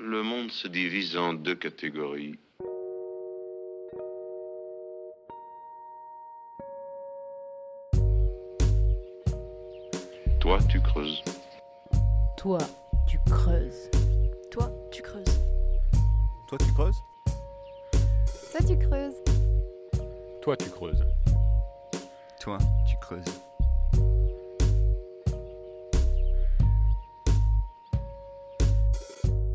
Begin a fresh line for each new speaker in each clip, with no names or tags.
le monde se divise en deux catégories. Toi, tu creuses.
Toi, tu creuses.
Toi, tu creuses.
Toi, tu creuses?
Toi, tu creuses.
Toi, tu creuses.
Toi, tu creuses.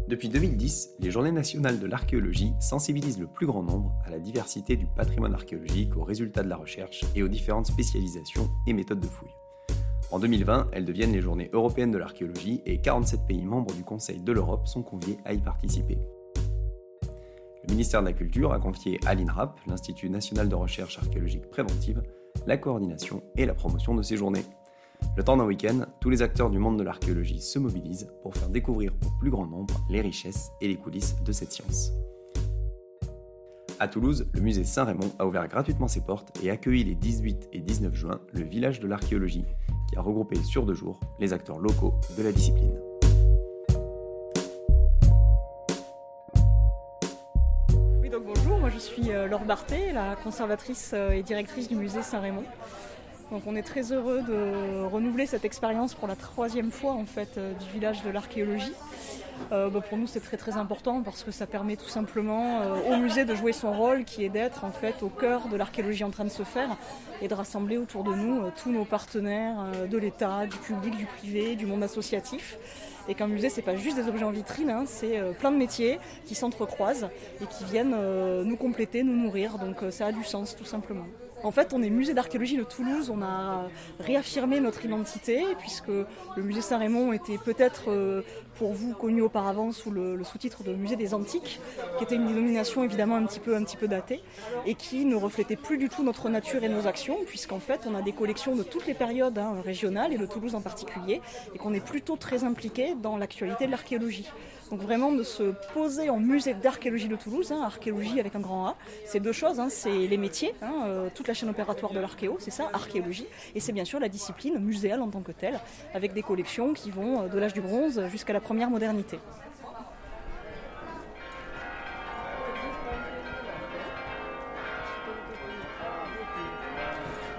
Depuis 2010, les Journées nationales de l'archéologie sensibilisent le plus grand nombre à la diversité du patrimoine archéologique, aux résultats de la recherche et aux différentes spécialisations et méthodes de fouille. En 2020, elles deviennent les Journées européennes de l'archéologie et 47 pays membres du Conseil de l'Europe sont conviés à y participer. Le ministère de la Culture a confié à l'INRAP, l'Institut national de recherche archéologique préventive, la coordination et la promotion de ces journées. Le temps d'un week-end, tous les acteurs du monde de l'archéologie se mobilisent pour faire découvrir au plus grand nombre les richesses et les coulisses de cette science. À Toulouse, le musée Saint-Raymond a ouvert gratuitement ses portes et accueilli les 18 et 19 juin le village de l'archéologie, qui a regroupé sur deux jours les acteurs locaux de la discipline.
Oui, donc bonjour, moi je suis euh, Laure Barthé, la conservatrice euh, et directrice du musée Saint-Raymond. Donc on est très heureux de renouveler cette expérience pour la troisième fois en fait euh, du village de l'archéologie. Euh, bah, pour nous c'est très très important parce que ça permet tout simplement euh, au musée de jouer son rôle qui est d'être en fait au cœur de l'archéologie en train de se faire et de rassembler autour de nous tous nos partenaires de l'État, du public, du privé, du monde associatif. Et qu'un musée c'est pas juste des objets en vitrine, hein, c'est plein de métiers qui s'entrecroisent et qui viennent nous compléter, nous nourrir. Donc ça a du sens tout simplement. En fait, on est musée d'archéologie de Toulouse, on a réaffirmé notre identité, puisque le musée Saint-Raymond était peut-être euh, pour vous connu auparavant sous le, sous-titre de musée des antiques, qui était une dénomination évidemment un petit peu, un petit peu datée, et qui ne reflétait plus du tout notre nature et nos actions, puisqu'en fait on a des collections de toutes les périodes hein, régionales, et de Toulouse en particulier, et qu'on est plutôt très impliqué dans l'actualité de l'archéologie. Donc vraiment de se poser en musée d'archéologie de Toulouse, hein, archéologie avec un grand A, c'est deux choses, hein, c'est les métiers, euh, toute la chaîne opératoire de l'archéo, c'est ça, archéologie, et c'est bien sûr la discipline muséale en tant que telle, avec des collections qui vont euh, de l'âge du bronze jusqu'à la première modernité.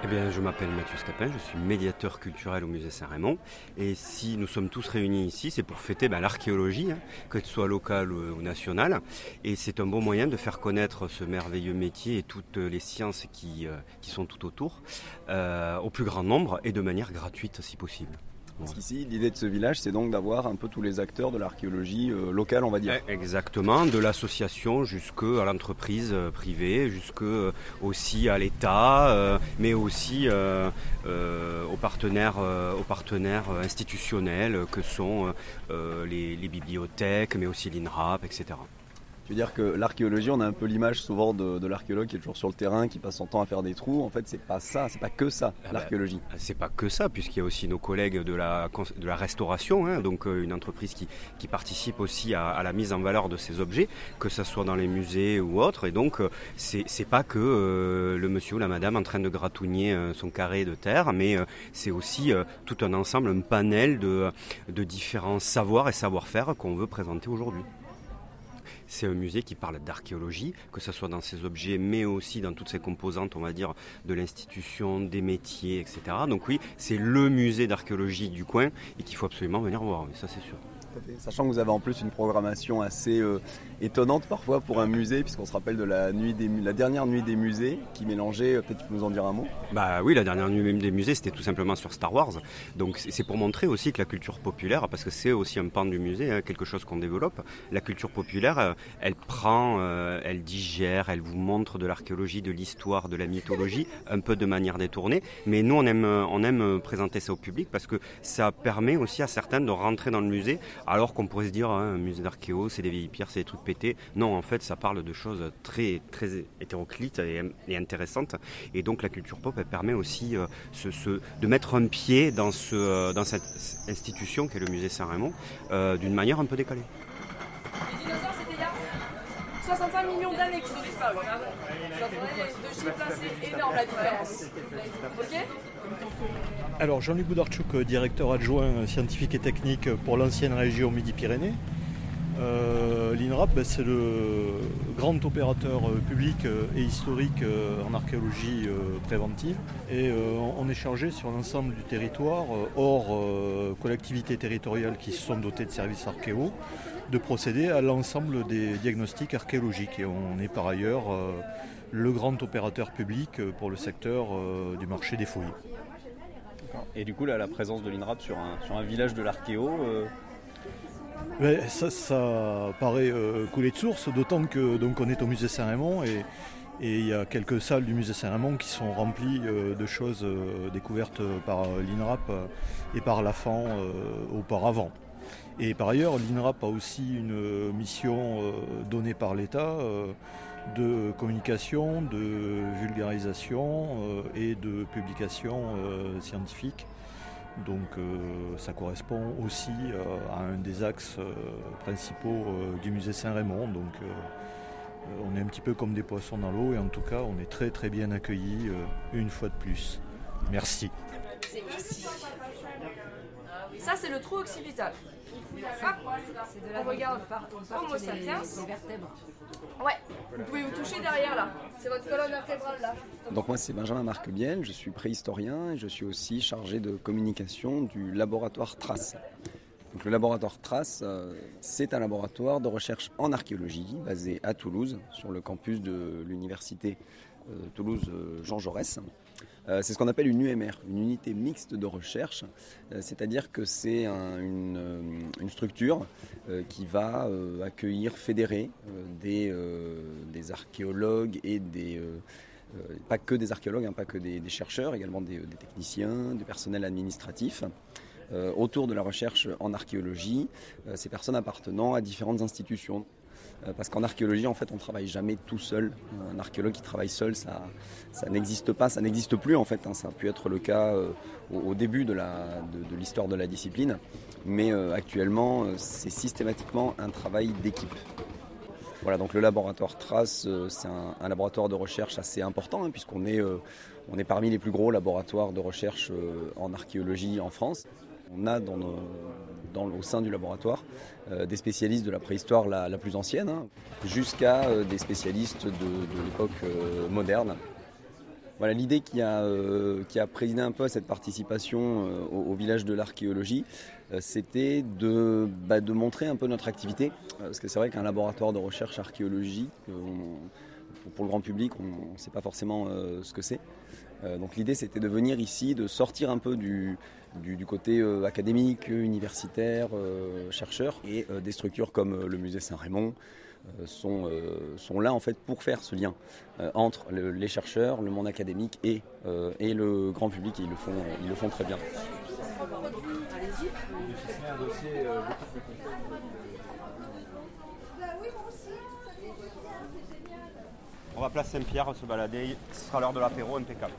Eh bien, je m'appelle Mathieu Scapin, je suis médiateur culturel au musée Saint-Raymond. Et si nous sommes tous réunis ici, c'est pour fêter ben, l'archéologie, hein, que ce soit locale ou nationale. Et c'est un bon moyen de faire connaître ce merveilleux métier et toutes les sciences qui, euh, qui sont tout autour euh, au plus grand nombre et de manière gratuite si possible.
Parce qu'ici, l'idée de ce village, c'est donc d'avoir un peu tous les acteurs de l'archéologie euh, locale, on va dire.
Eh, Exactement, de l'association jusqu'à l'entreprise euh, privée, jusque euh, aussi à l'État, mais aussi aux partenaires, aux partenaires institutionnels que sont les, les bibliothèques, mais aussi l'INRAP, etc.
Tu veux dire que l'archéologie, on a un peu l'image souvent de, de l'archéologue qui est toujours sur le terrain, qui passe son temps à faire des trous. En fait, c'est pas ça, c'est pas que ça,
Ah bah,
l'archéologie.
C'est pas que ça, puisqu'il y a aussi nos collègues de la, cons- de la restauration, hein, donc euh, une entreprise qui, qui participe aussi à, à la mise en valeur de ces objets, que ce soit dans les musées ou autres. Et donc, euh, c'est pas que euh, le monsieur ou la madame en train de gratouiller euh, son carré de terre, mais euh, c'est aussi tout un ensemble, un panel de, de différents savoirs et savoir-faire qu'on veut présenter aujourd'hui. C'est un musée qui parle d'archéologie, que ce soit dans ses objets, mais aussi dans toutes ses composantes, on va dire, de l'institution, des métiers, etc. Donc oui, c'est le musée d'archéologie du coin et qu'il faut absolument venir voir, ça c'est sûr.
Sachant que vous avez en plus une programmation assez euh, étonnante parfois pour un musée, puisqu'on se rappelle de la, dernière nuit des musées, qui mélangeait, euh, peut-être tu peux nous en dire un mot?
Bah oui, la dernière nuit des musées, c'était tout simplement sur Star Wars. Donc c'est pour montrer aussi que la culture populaire, parce que c'est aussi un pan du musée, hein, quelque chose qu'on développe, la culture populaire, euh, elle prend, elle digère, elle vous montre de l'archéologie, de l'histoire, de la mythologie, un peu de manière détournée. Mais nous, on aime, présenter ça au public parce que ça permet aussi à certains de rentrer dans le musée, alors qu'on pourrait se dire, hein, un musée d'archéo, c'est des vieilles pierres, c'est des trucs pétés. Non, en fait, ça parle de choses très, très hétéroclites et, intéressantes. Et donc la culture pop, permet aussi euh, de mettre un pied euh, dans cette institution qu'est le musée Saint-Raymond euh, d'une manière un peu décalée.
65 millions d'années qu'ils ont disparu. Deux chiffres là, c'est énorme la différence.
Alors Jean-Luc Boudarchuk, directeur adjoint scientifique et technique pour l'ancienne région Midi-Pyrénées. Euh, l'INRAP, ben, c'est le grand opérateur euh, public euh, et historique euh, en archéologie préventive. Et on est chargé sur l'ensemble du territoire, hors collectivités territoriales qui se sont dotées de services archéo, de procéder à l'ensemble des diagnostics archéologiques. Et on est par ailleurs le grand opérateur public pour le secteur du marché des fouilles.
Et du coup, la présence de l'INRAP sur un village de l'archéo,
ça, paraît euh, couler de source, d'autant que donc on est au musée Saint-Raymond et, il y a quelques salles du musée Saint-Raymond qui sont remplies euh, de choses euh, découvertes par l'INRAP et par l'AFAN auparavant. Et par ailleurs, l'INRAP a aussi une mission donnée par l'État de communication, de vulgarisation et de publication scientifique donc euh, ça correspond aussi euh, à un des axes euh, principaux du musée Saint-Raymond. Donc on est un petit peu comme des poissons dans l'eau et en tout cas on est très très bien accueillis une fois de plus. Merci.
Ici. Ça c'est le trou occipital. C'est de la on regarde Homo sapiens. Ouais, vous pouvez vous toucher derrière là. C'est votre colonne vertébrale là.
Donc moi c'est Benjamin Marc Biel, je suis préhistorien et je suis aussi chargé de communication du laboratoire Trace. Donc le laboratoire Trace, euh, c'est un laboratoire de recherche en archéologie basé à Toulouse, sur le campus de l'université euh, Toulouse euh, Jean Jaurès. Euh, c'est ce qu'on appelle une UMR, une unité mixte de recherche, euh, c'est-à-dire que c'est une, euh, structure qui va accueillir, fédérer des, archéologues et des... pas que des archéologues, hein, pas que des, chercheurs, également des, des, techniciens, du personnel administratif, autour de la recherche en archéologie, ces personnes appartenant à différentes institutions. Euh, parce qu'en archéologie, en fait, on travaille jamais tout seul. Un archéologue qui travaille seul, ça, ça n'existe pas, ça n'existe plus en fait. Hein. Ça a pu être le cas euh, au, début de, l'histoire de, la discipline, mais euh, actuellement, c'est systématiquement un travail d'équipe. Voilà, donc le laboratoire Trace, c'est un, laboratoire de recherche assez important, hein, puisqu'on est, on est parmi les plus gros laboratoires de recherche en archéologie en France. On a au sein du laboratoire euh, des spécialistes de la préhistoire la, plus ancienne, hein, jusqu'à euh, des spécialistes de, l'époque euh, moderne. Voilà l'idée qui a, qui présidé un peu à cette participation au, village de l'archéologie, c'était bah, de montrer un peu notre activité, parce que c'est vrai qu'un laboratoire de recherche archéologique, pour le grand public, on ne sait pas forcément ce que c'est. donc l'idée c'était de venir ici, de sortir un peu du, côté euh, académique, universitaire, euh, chercheur, et euh, des structures comme le musée Saint-Raymond sont, sont là en fait pour faire ce lien entre les chercheurs, le monde académique et, et le grand public, et ils le font, ils le font très bien.
On va place Saint-Pierre se balader, ce sera l'heure de l'apéro impeccable.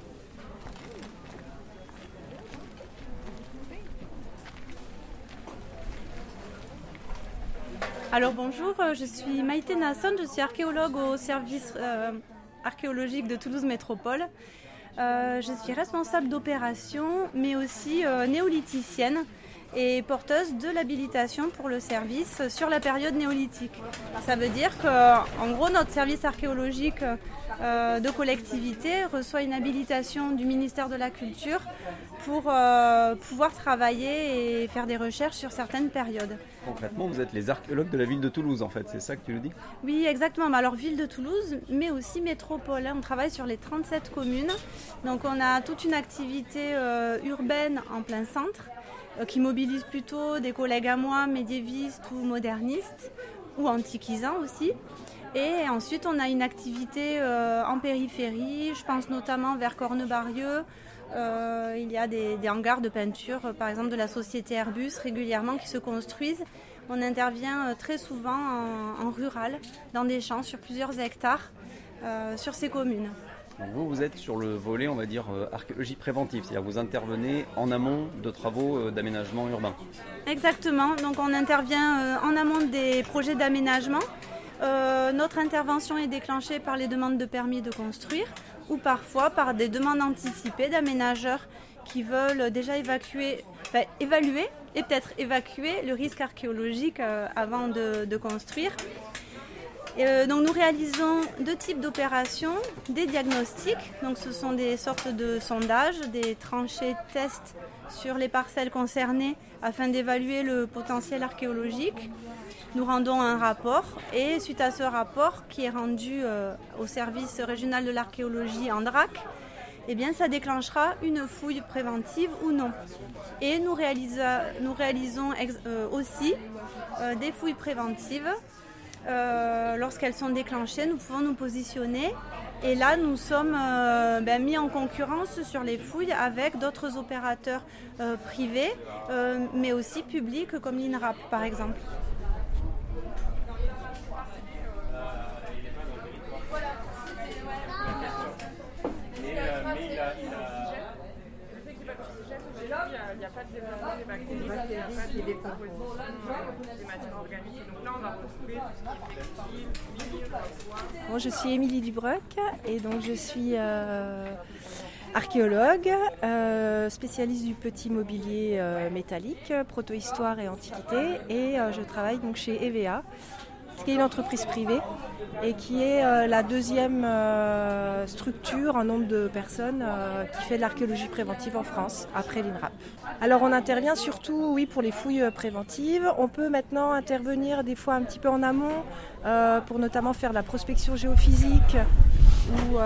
Alors bonjour, euh, je suis Maïté Nasson, je suis archéologue au service euh, archéologique de Toulouse Métropole. Euh, je suis responsable d'opération, mais aussi néolithicienne et porteuse de l'habilitation pour le service sur la période néolithique. Ça veut dire qu'en gros, notre service archéologique de collectivité reçoit une habilitation du ministère de la Culture pour euh, pouvoir travailler et faire des recherches sur certaines périodes.
Concrètement, vous êtes les archéologues de la ville de Toulouse, en fait, c'est ça que tu le dis?
Oui, exactement. Alors, ville de Toulouse, mais aussi métropole. Hein. On travaille sur les 37 communes. Donc, on a toute une activité euh, urbaine en plein centre euh, qui mobilise plutôt des collègues à moi, médiévistes ou modernistes, ou antiquisants aussi. Et ensuite, on a une activité en périphérie, je pense notamment vers Cornebarieux, euh, il y a des, hangars de peinture, euh, par exemple de la société Airbus, régulièrement qui se construisent. On intervient euh, très souvent en, rural, dans des champs sur plusieurs hectares, sur ces communes.
Vous, vous êtes sur le volet, on va dire, archéologie préventive, c'est-à-dire vous intervenez en amont de travaux d'aménagement urbain.
Exactement, donc on intervient en amont des projets d'aménagement. notre intervention est déclenchée par les demandes de permis de construire ou parfois par des demandes anticipées d'aménageurs qui veulent déjà évacuer, évaluer et peut-être évacuer le risque archéologique euh, avant de, construire. Euh, donc nous réalisons deux types d'opérations, des diagnostics, donc ce sont des sortes de sondages, des tranchées tests sur les parcelles concernées afin d'évaluer le potentiel archéologique. Nous rendons un rapport et suite à ce rapport qui est rendu euh, au service régional de l'archéologie en DRAC, eh bien, ça déclenchera une fouille préventive ou non. Et nous, réalisons euh, aussi des fouilles préventives. Lorsqu'elles sont déclenchées, nous pouvons nous positionner et là, nous sommes ben, mis en concurrence sur les fouilles avec d'autres opérateurs privés, mais aussi publics comme l'INRAP par exemple.
Il n'y a pas de développement des bactéries, il n'y a pas de décomposition des matières organiques. Donc là, on va retrouver tout ce qui est
Moi, je suis Émilie Dubreuc et donc je suis euh, archéologue, euh, spécialiste du petit mobilier euh, métallique, protohistoire et antiquité et je travaille donc chez EVA qui est une entreprise privée et qui est euh, la deuxième euh, structure en nombre de personnes euh, qui fait de l'archéologie préventive en France, après l'INRAP. Alors on intervient surtout oui, pour les fouilles préventives. On peut maintenant intervenir des fois un petit peu en amont pour notamment faire de la prospection géophysique ou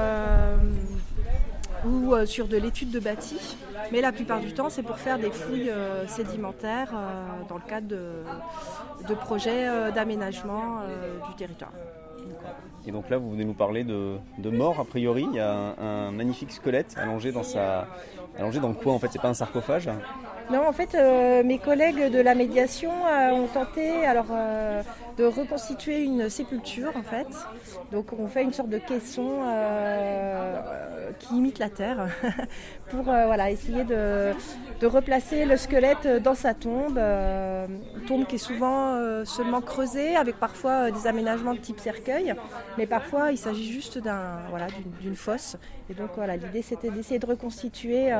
ou sur de l'étude de bâti. Mais la plupart du temps, c'est pour faire des fouilles euh, sédimentaires euh, dans le cadre de, projets d'aménagement du territoire.
Et donc là, vous venez nous parler de, mort, a priori. Il y a un, magnifique squelette allongé dans sa. Allongé dans quoi en fait C'est pas un sarcophage
Non, en fait, mes collègues de la médiation ont tenté alors, de reconstituer une sépulture en fait. Donc on fait une sorte de caisson qui imite la terre pour euh, voilà, essayer de, replacer le squelette dans sa tombe. Euh, tombe qui est souvent euh, seulement creusée avec parfois des aménagements de type cercueil, mais parfois il s'agit juste d'un, voilà, d'une, fosse. Et donc voilà, l'idée c'était d'essayer de reconstituer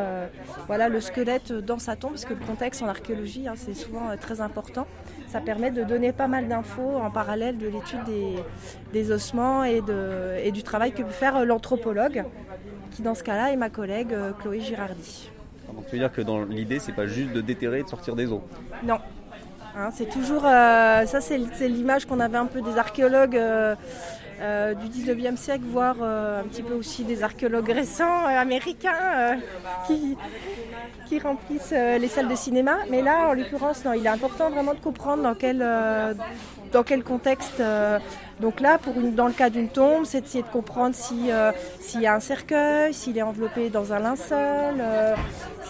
voilà, le squelette dans sa tombe, parce que le contexte en archéologie hein, c'est souvent très important. Ça permet de donner pas mal d'infos en parallèle de l'étude des, des ossements et, de, et du travail que peut faire l'anthropologue qui dans ce cas-là est ma collègue euh, Chloé Girardi.
Donc tu veux dire que dans l'idée, c'est pas juste de déterrer et de sortir des os
Non. Hein, c'est toujours. Euh, ça, c'est l'image qu'on avait un peu des archéologues. Euh, du 19e siècle, voire un petit peu aussi des archéologues récents américains qui, remplissent les salles de cinéma. Mais là, en l'occurrence, non, il est important vraiment de comprendre dans quel, dans contexte donc là, pour dans le cas d'une tombe, c'est d'essayer de comprendre euh, s'il y a un cercueil, s'il est enveloppé dans un linceul, euh,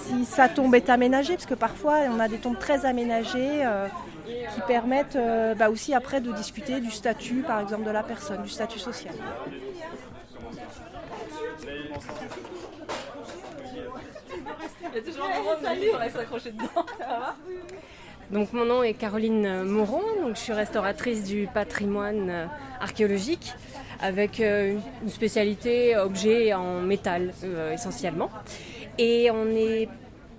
si sa tombe est aménagée, parce que parfois on a des tombes très aménagées euh, qui permettent bah, aussi après de discuter du statut, par exemple, de la personne, du statut social.
Il y a toujours un moment s'accrocher dedans. Ça va
donc mon nom est Caroline Moron, donc je suis restauratrice du patrimoine euh, archéologique avec euh, une spécialité objet en métal euh, essentiellement. Et on, est,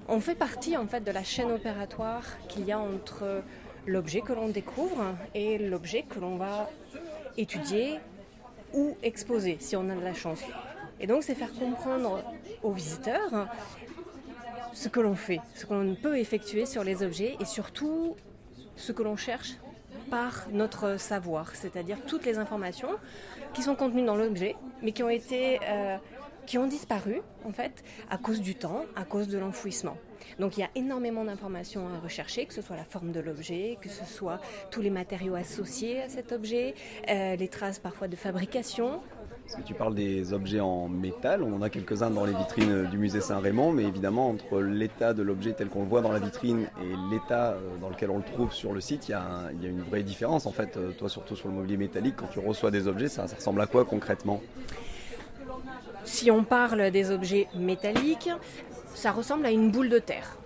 on fait partie en fait de la chaîne opératoire qu'il y a entre l'objet que l'on découvre et l'objet que l'on va étudier ou exposer si on a de la chance. Et donc c'est faire comprendre aux visiteurs ce que l'on fait, ce qu'on peut effectuer sur les objets et surtout ce que l'on cherche par notre savoir, c'est-à-dire toutes les informations qui sont contenues dans l'objet, mais qui ont été, euh, qui ont disparu en fait à cause du temps, à cause de l'enfouissement. Donc il y a énormément d'informations à rechercher, que ce soit la forme de l'objet, que ce soit tous les matériaux associés à cet objet, euh, les traces parfois de fabrication,
parce que tu parles des objets en métal, on en a quelques-uns dans les vitrines du musée Saint-Raymond, mais évidemment entre l'état de l'objet tel qu'on le voit dans la vitrine et l'état euh, dans lequel on le trouve sur le site, il y, a une vraie différence en fait. Euh, toi surtout sur le mobilier métallique, quand tu reçois des objets, ça, ça ressemble à quoi concrètement?
Si on parle des objets métalliques, ça ressemble à une boule de terre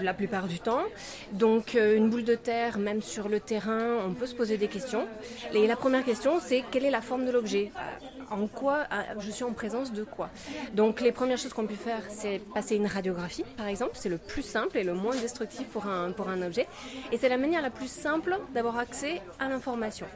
la plupart du temps. Donc euh, une boule de terre, même sur le terrain, on peut se poser des questions. Et la première question, c'est quelle est la forme de l'objet? En quoi euh, je suis en présence de quoi. Donc les premières choses qu'on peut faire, c'est passer une radiographie, par exemple. C'est le plus simple et le moins destructif pour un, pour un objet. Et c'est la manière la plus simple d'avoir accès à l'information.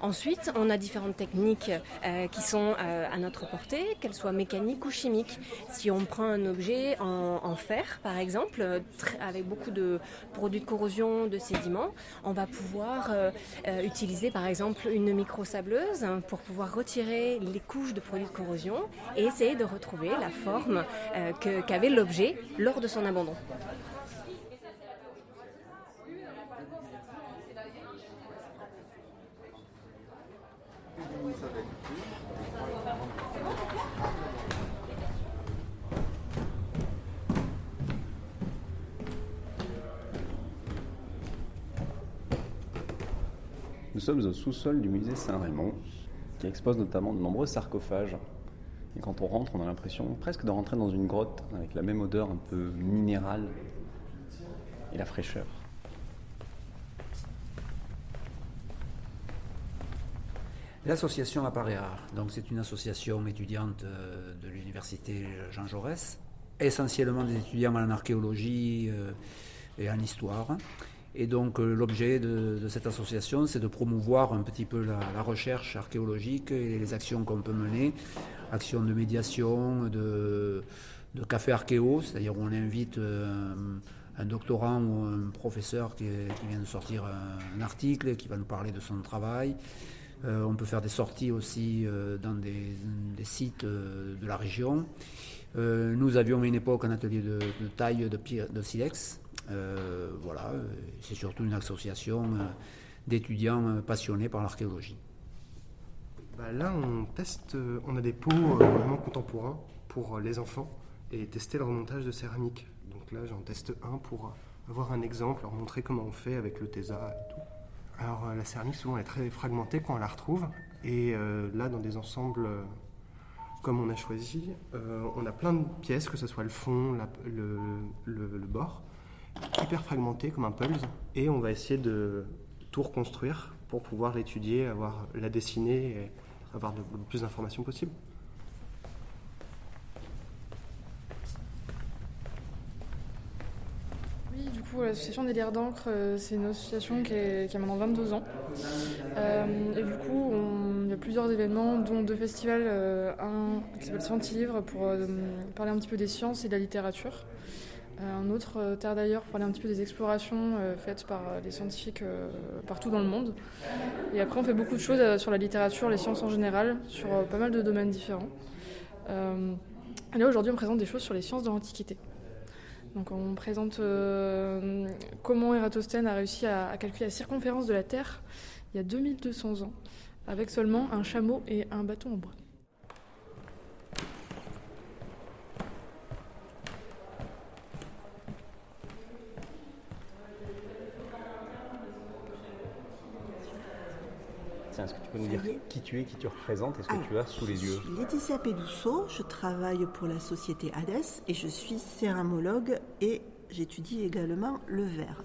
Ensuite, on a différentes techniques euh, qui sont euh, à notre portée, qu'elles soient mécaniques ou chimiques. Si on prend un objet en, fer, par exemple, avec beaucoup de produits de corrosion, de sédiments, on va pouvoir utiliser par exemple une micro-sableuse pour pouvoir retirer les couches de produits de corrosion et essayer de retrouver la forme qu'avait l'objet lors de son abandon.
Nous sommes au sous-sol du musée Saint-Raymond, qui expose notamment de nombreux sarcophages. Et quand on rentre, on a l'impression presque de rentrer dans une grotte avec la même odeur un peu minérale et la fraîcheur.
L'association rare. Donc c'est une association étudiante euh, de l'université Jean Jaurès, essentiellement des étudiants en archéologie euh, et en histoire. Et donc euh, l'objet de, cette association, c'est de promouvoir un petit peu la, recherche archéologique et les actions qu'on peut mener, actions de médiation, de, café archéo, c'est-à-dire on invite un doctorant ou un professeur qui, vient de sortir un, article, qui va nous parler de son travail. Euh, on peut faire des sorties aussi euh, dans des, sites euh, de la région. nous avions une époque un atelier de, taille de silex. Voilà, c'est surtout une association d'étudiants passionnés par l'archéologie.
Bah là, on teste, on a des pots vraiment contemporains pour les enfants et tester le remontage de céramique. Donc là, j'en teste un pour avoir un exemple, leur montrer comment on fait avec le TESA et tout. Alors euh, la céramique souvent est très fragmentée quand on la retrouve et euh, là dans des ensembles euh, comme on a choisi, on a plein de pièces, que ce soit le fond, le, bord, hyper fragmentés comme un puzzle et on va essayer de tout reconstruire pour pouvoir l'étudier, avoir la dessiner et avoir le plus d'informations possible.
l'association des Lires d'encre, euh, c'est une association qui, a maintenant 22 ans. Euh, et du coup, il y a plusieurs événements, dont deux festivals, euh, un qui s'appelle Scientivre pour parler un petit peu des sciences et de la littérature. Un autre, Terre d'ailleurs, pour parler un petit peu des explorations faites par des scientifiques partout dans le monde. Et après, on fait beaucoup de choses sur la littérature, les sciences en général, sur pas mal de domaines différents. et là, aujourd'hui, on présente des choses sur les sciences de l'Antiquité. Donc on présente euh, comment Eratosthène a réussi à, calculer la circonférence de la Terre il y a 2200 ans, avec seulement un chameau et un bâton en bois.
Peux nous dire qui tu es, qui tu représentes et ce que tu as sous les yeux
Je suis Laetitia Pédousseau, je travaille pour la société Hades et je suis céramologue et j'étudie également le verre.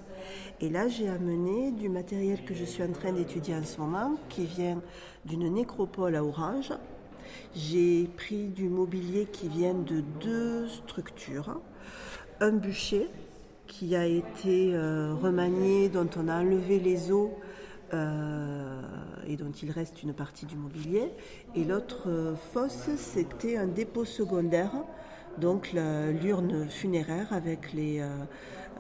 Et là, j'ai amené du matériel que je suis en train d'étudier en ce moment, qui vient d'une nécropole à Orange. J'ai pris du mobilier qui vient de deux structures. Un bûcher qui a été euh, remanié, dont on a enlevé les os euh, et dont il reste une partie du mobilier. Et l'autre fosse, c'était un dépôt secondaire, donc l'urne funéraire avec les, euh,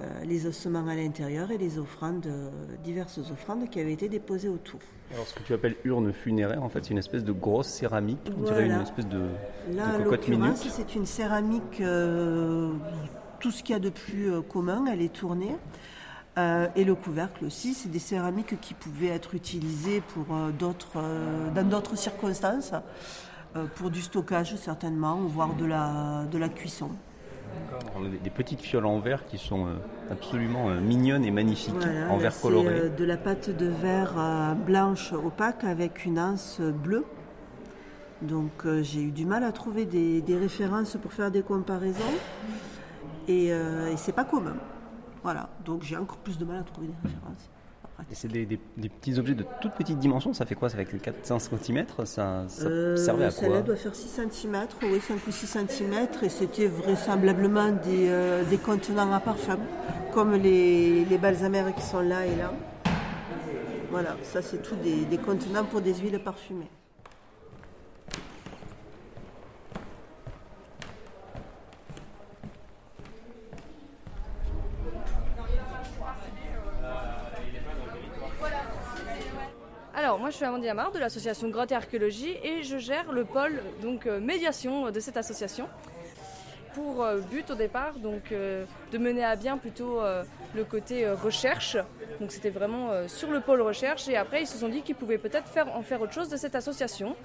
euh, les ossements à l'intérieur et les offrandes, diverses offrandes qui avaient été déposées autour.
Alors ce que tu appelles urne funéraire, en fait, c'est une espèce de grosse céramique, on dirait une espèce de,
Là,
de cocotte minute.
c'est une céramique, tout ce qu'il y a de plus commun, elle est tournée. Euh, et le couvercle aussi, c'est des céramiques qui pouvaient être utilisées pour, euh, d'autres, euh, dans d'autres circonstances, pour du stockage certainement, voire de la, de la cuisson.
On a des petites fioles en verre qui sont absolument mignonnes et magnifiques, en verre coloré.
C'est de la pâte de verre blanche opaque avec une anse bleue. Donc j'ai eu du mal à trouver des, références pour faire des comparaisons. Et, et c'est pas commun. Voilà, donc j'ai encore plus de mal à trouver des références.
Et c'est des, petits objets de toute petite dimension, ça fait quoi? Ça fait 4-5 cm Ça, ça
euh,
servait à quoi?
Celle-là doit faire 6 cm, oui, 5 ou 6 cm, et c'était vraisemblablement des, euh, des, contenants à parfum, comme les, les balsamères qui sont là et là. Voilà, ça c'est tout des, des contenants pour des huiles parfumées.
Alors, moi je suis Amandine Amar de l'association Grotte et Archéologie et je gère le pôle donc euh, médiation de cette association. Pour euh, but au départ donc euh, de mener à bien plutôt le côté recherche. Donc c'était vraiment sur le pôle recherche et après ils se sont dit qu'ils pouvaient peut-être faire en faire autre chose de cette association,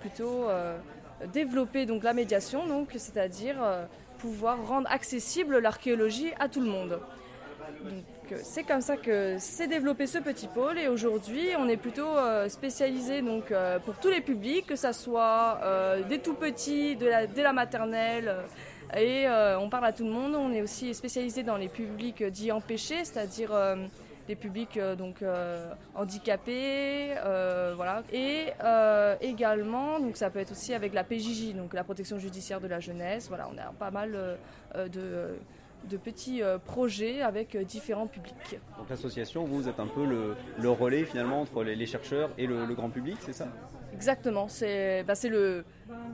plutôt développer donc la médiation donc c'est-à-dire pouvoir rendre accessible l'archéologie à tout le monde. C'est comme ça que s'est développé ce petit pôle et aujourd'hui on est plutôt euh, spécialisé donc euh, pour tous les publics, que ce soit euh, des tout petits, de la, dès la maternelle. et on parle à tout le monde. On est aussi spécialisé dans les publics dits empêchés, c'est-à-dire les publics donc handicapés, voilà. Et également, donc ça peut être aussi avec la PJJ, donc la protection judiciaire de la jeunesse. Voilà, on a pas mal de de petits euh, projets avec euh, différents publics.
Donc l'association, vous êtes un peu le, relais finalement entre les, chercheurs et le, grand public, c'est ça?
Exactement, c'est bah, le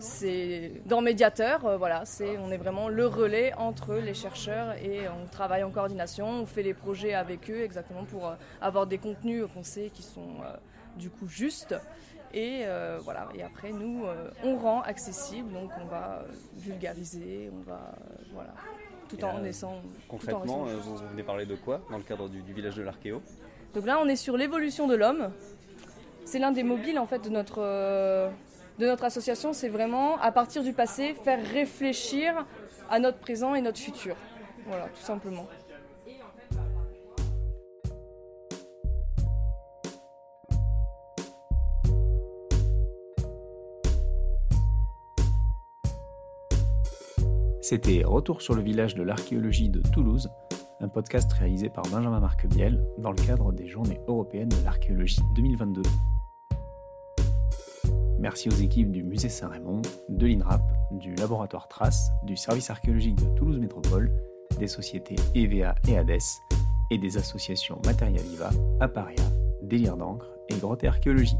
c'est dans médiateur, euh, voilà, c'est on est vraiment le relais entre les chercheurs et on travaille en coordination, on fait les projets avec eux exactement pour avoir des contenus qu'on sait qui sont du coup justes. Et voilà. Et après nous on rend accessible. Donc on va vulgariser, on va voilà tout en naissant.
Concrètement, euh, vous venez parler de quoi dans le cadre du, village de l'Archéo?
Donc là, on est sur l'évolution de l'homme. C'est l'un des mobiles en fait de notre, euh, de notre association. C'est vraiment à partir du passé faire réfléchir à notre présent et notre futur. Voilà, tout simplement.
C'était Retour sur le village de l'archéologie de Toulouse, un podcast réalisé par Benjamin Marquebiel dans le cadre des Journées européennes de l'archéologie 2022. Merci aux équipes du Musée Saint-Raymond, de l'INRAP, du Laboratoire Trace, du Service archéologique de Toulouse Métropole, des sociétés EVA et ADES et des associations Materia Viva, Apparia, Délire d'encre et Grotte Archéologie.